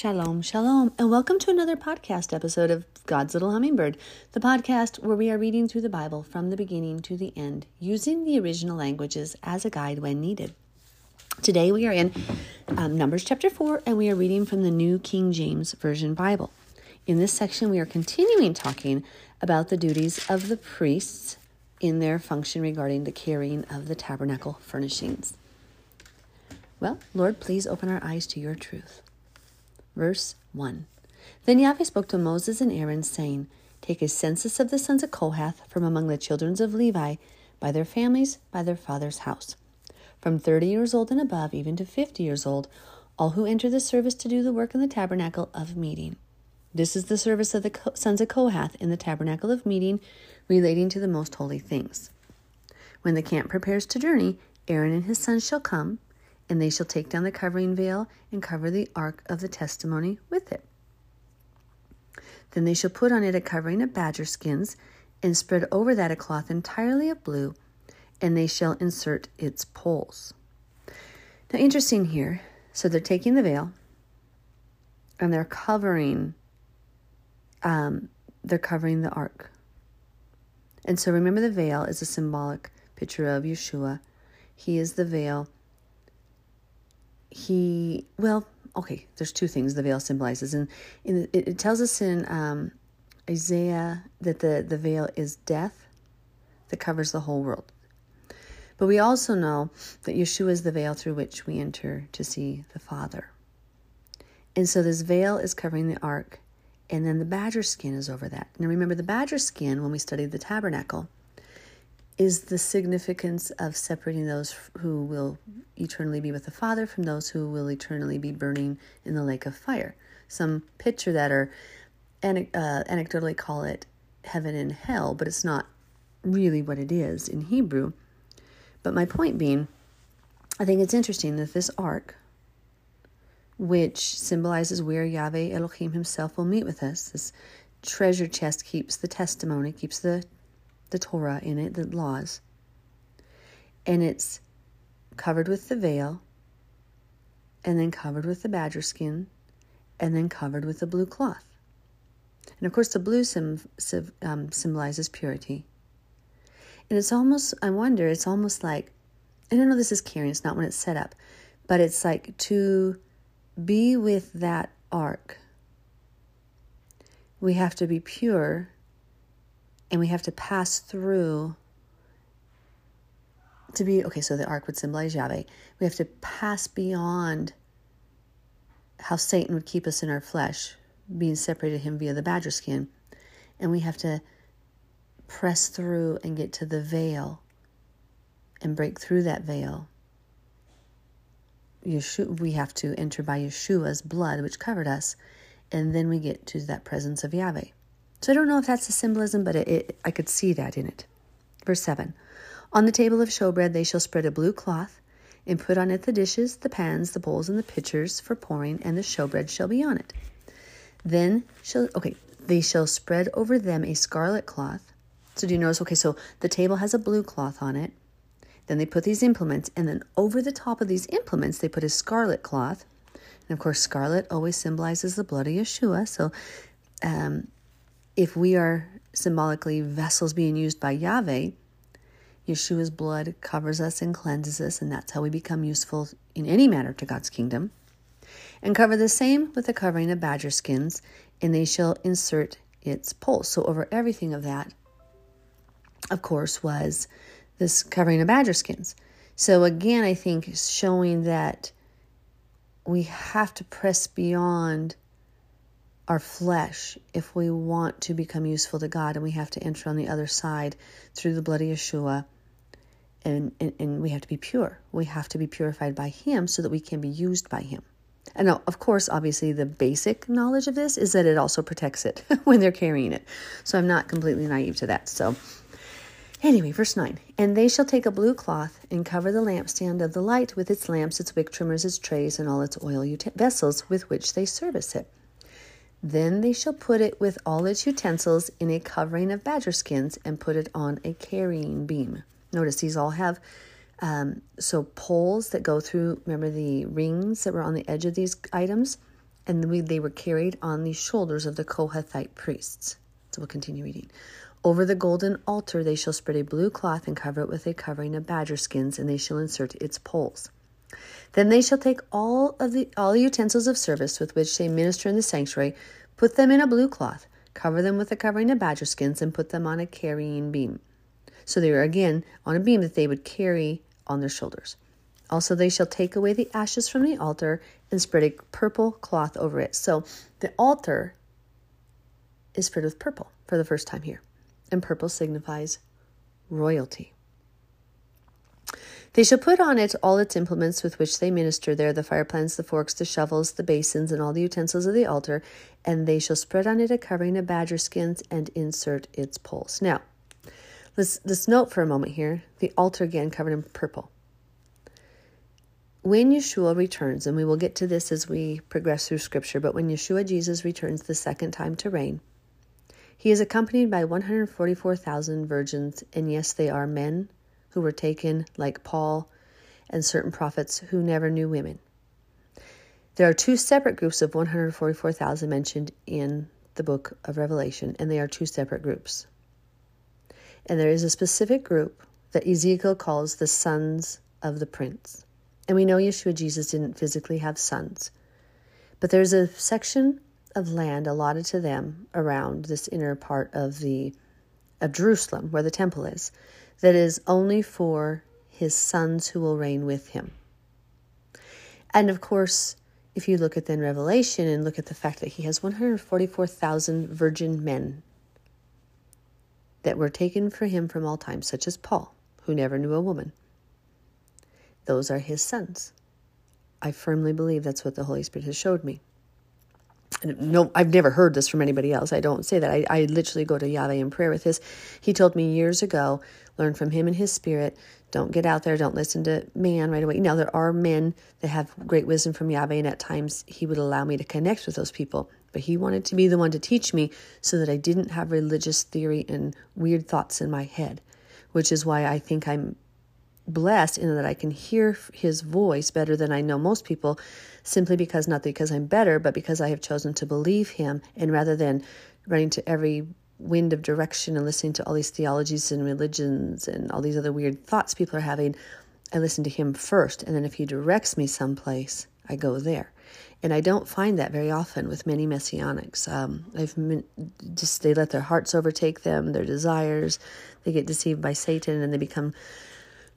Shalom, shalom, and welcome to another podcast episode of God's Little Hummingbird, the podcast where we are reading through the Bible from the beginning to the end, using the original languages as a guide when needed. Today we are in um, Numbers chapter 4, and we are reading from the New King James Version Bible. In this section, we are continuing talking about the duties of the priests in their function regarding the carrying of the tabernacle furnishings. Well, Lord, please open our eyes to your truth. Verse 1 Then Yahweh spoke to Moses and Aaron, saying, Take a census of the sons of Kohath from among the children of Levi, by their families, by their father's house. From thirty years old and above, even to fifty years old, all who enter the service to do the work in the tabernacle of meeting. This is the service of the sons of Kohath in the tabernacle of meeting, relating to the most holy things. When the camp prepares to journey, Aaron and his sons shall come, and they shall take down the covering veil and cover the ark of the testimony with it. Then they shall put on it a covering of badger skins, and spread over that a cloth entirely of blue, and they shall insert its poles. Now, interesting here. So they're taking the veil, and they're covering. Um, they're covering the ark. And so remember, the veil is a symbolic picture of Yeshua. He is the veil he well okay there's two things the veil symbolizes. And it, it, tells us in um, isaiah that the, the veil is death that covers the whole world. But we also know that yeshua is the veil through which we enter to see the father. And so this veil is covering the ark and then the badger skin is over that. Now remember the badger skin when we studied the tabernacle is the significance of separating those who will eternally be with the Father from those who will eternally be burning in the lake of fire. Some picture that or uh, anecdotally call it heaven and hell, but it's not really what it is in Hebrew. But my point being, I think it's interesting that this ark, which symbolizes where Yahweh Elohim himself will meet with us, this treasure chest keeps the testimony, keeps the the Torah in it, the laws. And it's covered with the veil, and then covered with the badger skin, and then covered with the blue cloth. And of course, the blue sim, sim, um, symbolizes purity. And it's almost, I wonder, it's almost like, and I know this is carrying, it's not when it's set up, but it's like to be with that ark, we have to be pure and we have to pass through to be okay so the ark would symbolize yahweh. We have to pass beyond how satan would keep us in our flesh being separated him via the badger skin. And we have to press through and get to the veil and break through that veil. Yeshua, we have to enter by Yeshua's blood, which covered us, and then we get to that presence of Yahweh. So I don't know if that's a symbolism, but it, it, I could see that in it. Verse 7 On the table of showbread they shall spread a blue cloth, and put on it the dishes, the pans, the bowls, and the pitchers for pouring, and the showbread shall be on it. Then shall, okay, they shall spread over them a scarlet cloth. So do you notice? Okay, so the table has a blue cloth on it. Then they put these implements, and then over the top of these implements, they put a scarlet cloth. And of course, scarlet always symbolizes the blood of Yeshua. So um, if we are symbolically vessels being used by Yahweh, Yeshua's blood covers us and cleanses us, and that's how we become useful in any manner to God's kingdom. And cover the same with the covering of badger skins, and they shall insert its poles. So, over everything of that, of course, was this covering of badger skins. So, again, I think showing that we have to press beyond our flesh if we want to become useful to God, and we have to enter on the other side through the blood of Yeshua. And, and, and we have to be pure. We have to be purified by Him so that we can be used by Him. And now, of course, obviously, the basic knowledge of this is that it also protects it when they're carrying it. So I'm not completely naive to that. So, anyway, verse 9 And they shall take a blue cloth and cover the lampstand of the light with its lamps, its wick trimmers, its trays, and all its oil ut- vessels with which they service it. Then they shall put it with all its utensils in a covering of badger skins and put it on a carrying beam. Notice these all have um, so poles that go through. Remember the rings that were on the edge of these items? and they were carried on the shoulders of the Kohathite priests. So we'll continue reading. Over the golden altar they shall spread a blue cloth and cover it with a covering of badger skins, and they shall insert its poles. Then they shall take all of the all the utensils of service with which they minister in the sanctuary, put them in a blue cloth, cover them with a covering of badger skins, and put them on a carrying beam. So they are again on a beam that they would carry on their shoulders. Also, they shall take away the ashes from the altar and spread a purple cloth over it. So the altar is spread with purple for the first time here, and purple signifies royalty. They shall put on it all its implements with which they minister there the firepans, the forks, the shovels, the basins, and all the utensils of the altar, and they shall spread on it a covering of badger skins and insert its poles. Now, let's, let's note for a moment here the altar again covered in purple. When Yeshua returns, and we will get to this as we progress through Scripture, but when Yeshua Jesus returns the second time to reign, he is accompanied by 144,000 virgins, and yes, they are men who were taken, like Paul and certain prophets who never knew women. There are two separate groups of 144,000 mentioned in the book of Revelation, and they are two separate groups. And there is a specific group that Ezekiel calls the sons of the prince. And we know Yeshua Jesus didn't physically have sons. But there's a section of land allotted to them around this inner part of the of Jerusalem where the temple is that is only for his sons who will reign with him. And of course, if you look at then Revelation and look at the fact that he has 144,000 virgin men that were taken for him from all time, such as Paul, who never knew a woman. Those are his sons. I firmly believe that's what the Holy Spirit has showed me. No, I've never heard this from anybody else. I don't say that. I, I literally go to Yahweh in prayer with this. He told me years ago, learn from him and his spirit. Don't get out there. Don't listen to man right away. Now, there are men that have great wisdom from Yahweh, and at times he would allow me to connect with those people. But he wanted to be the one to teach me so that I didn't have religious theory and weird thoughts in my head, which is why I think I'm blessed in that I can hear his voice better than I know most people, simply because not because I'm better, but because I have chosen to believe him. And rather than running to every wind of direction and listening to all these theologies and religions and all these other weird thoughts people are having, I listen to him first. And then if he directs me someplace, I go there. And I don't find that very often with many messianics. Um, I've just they let their hearts overtake them, their desires. They get deceived by Satan, and they become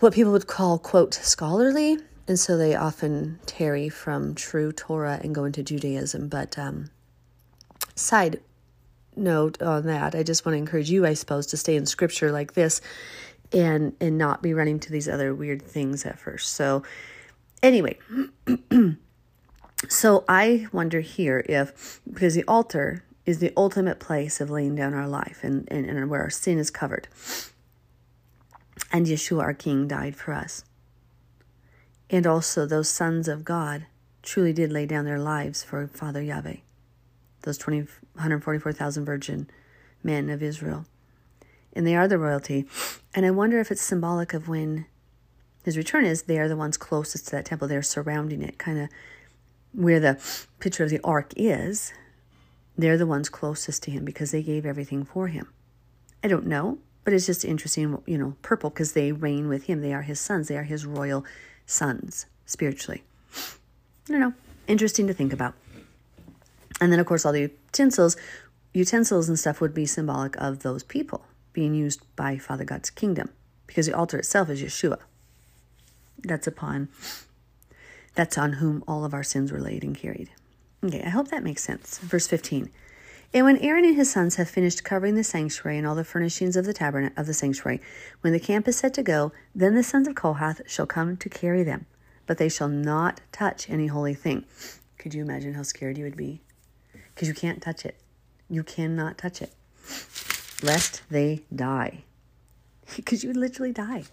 what people would call, quote, scholarly. And so they often tarry from true Torah and go into Judaism. But um, side note on that, I just want to encourage you, I suppose, to stay in scripture like this and and not be running to these other weird things at first. So anyway, so I wonder here if because the altar is the ultimate place of laying down our life and, and, and where our sin is covered and Yeshua our King died for us. And also, those sons of God truly did lay down their lives for Father Yahweh, those 20, 144,000 virgin men of Israel. And they are the royalty. And I wonder if it's symbolic of when his return is, they are the ones closest to that temple. They're surrounding it, kind of where the picture of the ark is. They're the ones closest to him because they gave everything for him. I don't know. But it's just interesting, you know, purple because they reign with him. They are his sons. They are his royal sons spiritually. I don't know. Interesting to think about. And then, of course, all the utensils, utensils and stuff would be symbolic of those people being used by Father God's kingdom because the altar itself is Yeshua. That's upon, that's on whom all of our sins were laid and carried. Okay, I hope that makes sense. Verse 15. And when Aaron and his sons have finished covering the sanctuary and all the furnishings of the tabernacle of the sanctuary, when the camp is set to go, then the sons of Kohath shall come to carry them, but they shall not touch any holy thing. Could you imagine how scared you would be? Because you can't touch it. You cannot touch it, lest they die. Because you would literally die.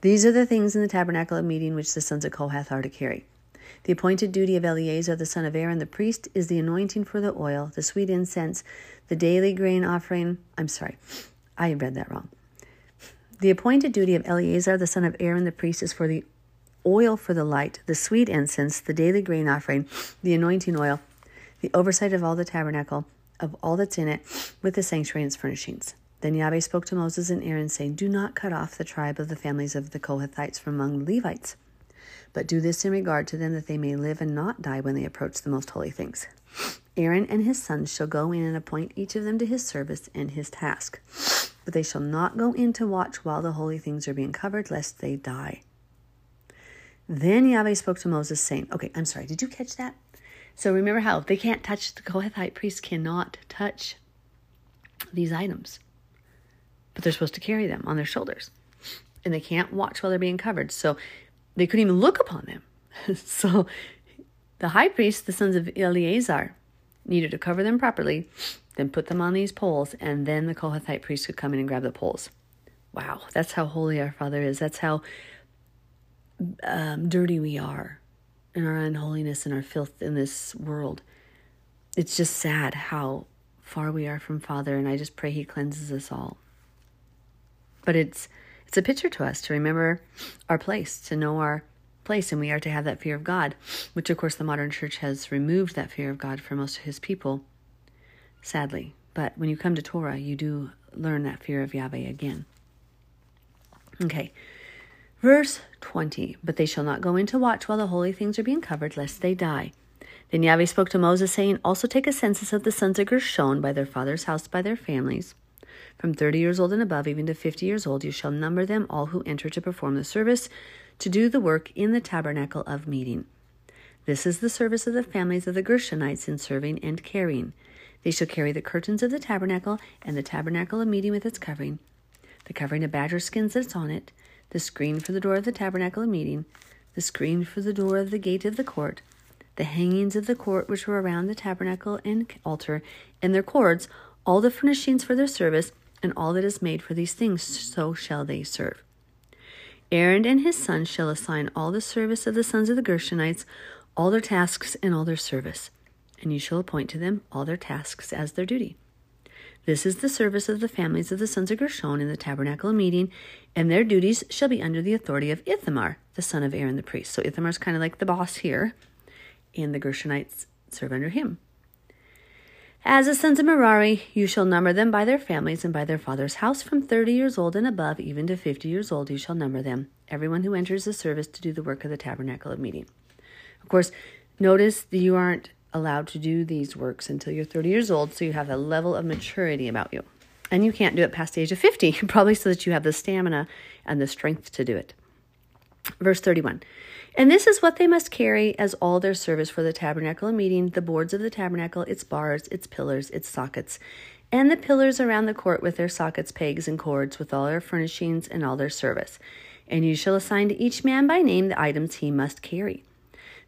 These are the things in the tabernacle of meeting which the sons of Kohath are to carry the appointed duty of Eleazar the son of Aaron the priest is the anointing for the oil, the sweet incense, the daily grain offering. I'm sorry, I read that wrong. The appointed duty of Eleazar the son of Aaron the priest is for the oil for the light, the sweet incense, the daily grain offering, the anointing oil, the oversight of all the tabernacle, of all that's in it, with the sanctuary and its furnishings. Then Yahweh spoke to Moses and Aaron, saying, Do not cut off the tribe of the families of the Kohathites from among the Levites, but do this in regard to them that they may live and not die when they approach the most holy things. Aaron and his sons shall go in and appoint each of them to his service and his task. But they shall not go in to watch while the holy things are being covered, lest they die. Then Yahweh spoke to Moses, saying, Okay, I'm sorry, did you catch that? So remember how they can't touch, the Kohathite priests cannot touch these items, but they're supposed to carry them on their shoulders. And they can't watch while they're being covered. So they couldn't even look upon them. so the high priest, the sons of Eleazar, needed to cover them properly, then put them on these poles, and then the Kohathite priest could come in and grab the poles. Wow, that's how holy our Father is. That's how um, dirty we are in our unholiness and our filth in this world. It's just sad how far we are from Father, and I just pray He cleanses us all. But it's it's a picture to us to remember our place, to know our place, and we are to have that fear of God, which of course the modern church has removed that fear of God for most of His people, sadly. But when you come to Torah, you do learn that fear of Yahweh again. Okay, Verse 20 But they shall not go in to watch while the holy things are being covered, lest they die. Then Yahweh spoke to Moses, saying, Also take a census of the sons of Gershon by their father's house, by their families. From thirty years old and above, even to fifty years old, you shall number them all who enter to perform the service, to do the work in the tabernacle of meeting. This is the service of the families of the Gershonites in serving and carrying. They shall carry the curtains of the tabernacle, and the tabernacle of meeting with its covering, the covering of badger skins that's on it, the screen for the door of the tabernacle of meeting, the screen for the door of the gate of the court, the hangings of the court which were around the tabernacle and altar, and their cords, all the furnishings for their service, and all that is made for these things, so shall they serve. Aaron and his sons shall assign all the service of the sons of the Gershonites, all their tasks and all their service, and you shall appoint to them all their tasks as their duty. This is the service of the families of the sons of Gershon in the tabernacle meeting, and their duties shall be under the authority of Ithamar, the son of Aaron the priest. So Ithamar is kind of like the boss here, and the Gershonites serve under him. As the sons of Merari, you shall number them by their families and by their father's house. From thirty years old and above, even to fifty years old, you shall number them, everyone who enters the service to do the work of the tabernacle of meeting. Of course, notice that you aren't allowed to do these works until you're 30 years old, so you have a level of maturity about you. And you can't do it past the age of 50, probably so that you have the stamina and the strength to do it. Verse 31 And this is what they must carry as all their service for the tabernacle meeting the boards of the tabernacle, its bars, its pillars, its sockets, and the pillars around the court with their sockets, pegs, and cords, with all their furnishings and all their service. And you shall assign to each man by name the items he must carry.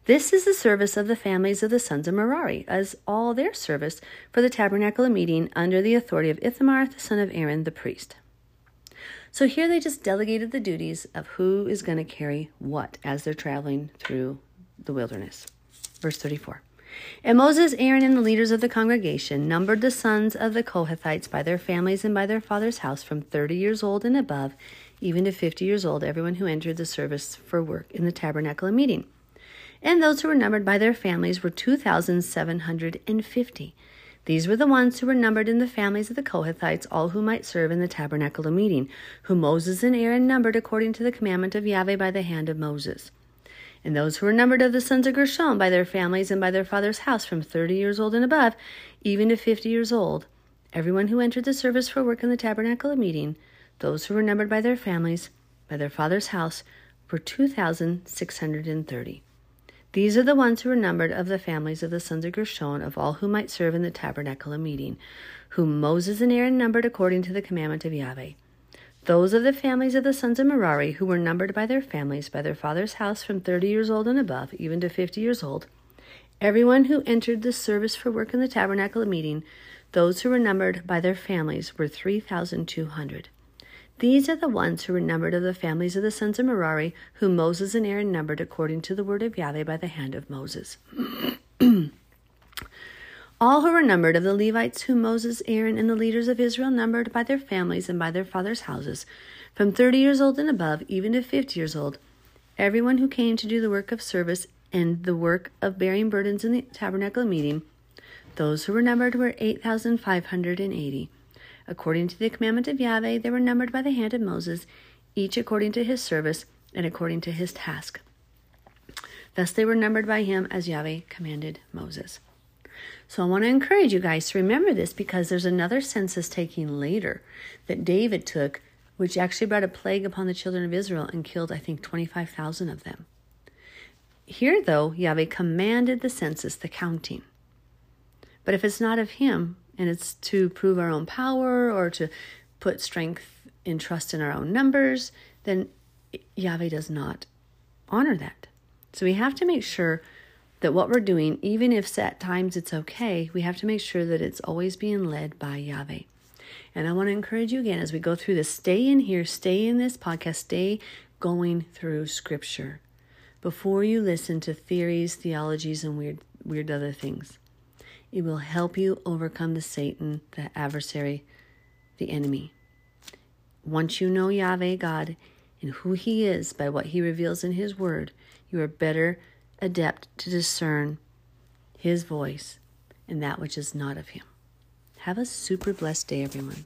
This is the service of the families of the sons of Merari, as all their service for the tabernacle meeting under the authority of Ithamar, the son of Aaron, the priest. So here they just delegated the duties of who is going to carry what as they're traveling through the wilderness. Verse 34. And Moses, Aaron, and the leaders of the congregation numbered the sons of the Kohathites by their families and by their father's house from 30 years old and above, even to 50 years old, everyone who entered the service for work in the tabernacle of meeting and those who were numbered by their families were 2,750. These were the ones who were numbered in the families of the Kohathites, all who might serve in the tabernacle of meeting, whom Moses and Aaron numbered according to the commandment of Yahweh by the hand of Moses. And those who were numbered of the sons of Gershon by their families and by their father's house from thirty years old and above, even to fifty years old, everyone who entered the service for work in the tabernacle of meeting, those who were numbered by their families, by their father's house, were 2,630. These are the ones who were numbered of the families of the sons of Gershon, of all who might serve in the tabernacle of meeting, whom Moses and Aaron numbered according to the commandment of Yahweh. Those of the families of the sons of Merari, who were numbered by their families, by their father's house, from thirty years old and above, even to fifty years old, everyone who entered the service for work in the tabernacle of meeting, those who were numbered by their families were three thousand two hundred. These are the ones who were numbered of the families of the sons of Merari, whom Moses and Aaron numbered according to the word of Yahweh by the hand of Moses. All who were numbered of the Levites, whom Moses, Aaron, and the leaders of Israel numbered by their families and by their fathers' houses, from thirty years old and above, even to fifty years old, everyone who came to do the work of service and the work of bearing burdens in the tabernacle meeting, Those who were numbered were 8,580. According to the commandment of Yahweh, they were numbered by the hand of Moses, each according to his service and according to his task. Thus they were numbered by him as Yahweh commanded Moses. So I want to encourage you guys to remember this because there's another census taking later that David took, which actually brought a plague upon the children of Israel and killed, I think, 25,000 of them. Here, though, Yahweh commanded the census, the counting. But if it's not of Him and it's to prove our own power or to put strength in trust in our own numbers, then Yahweh does not honor that. So we have to make sure that what we're doing, even if at times it's okay, we have to make sure that it's always being led by Yahweh. And I want to encourage you again as we go through this stay in here, stay in this podcast, stay going through scripture before you listen to theories, theologies, and weird, weird other things. It will help you overcome the Satan, the adversary, the enemy. Once you know Yahweh God and who He is by what He reveals in His Word, you are better adept to discern His voice and that which is not of Him. Have a super blessed day, everyone.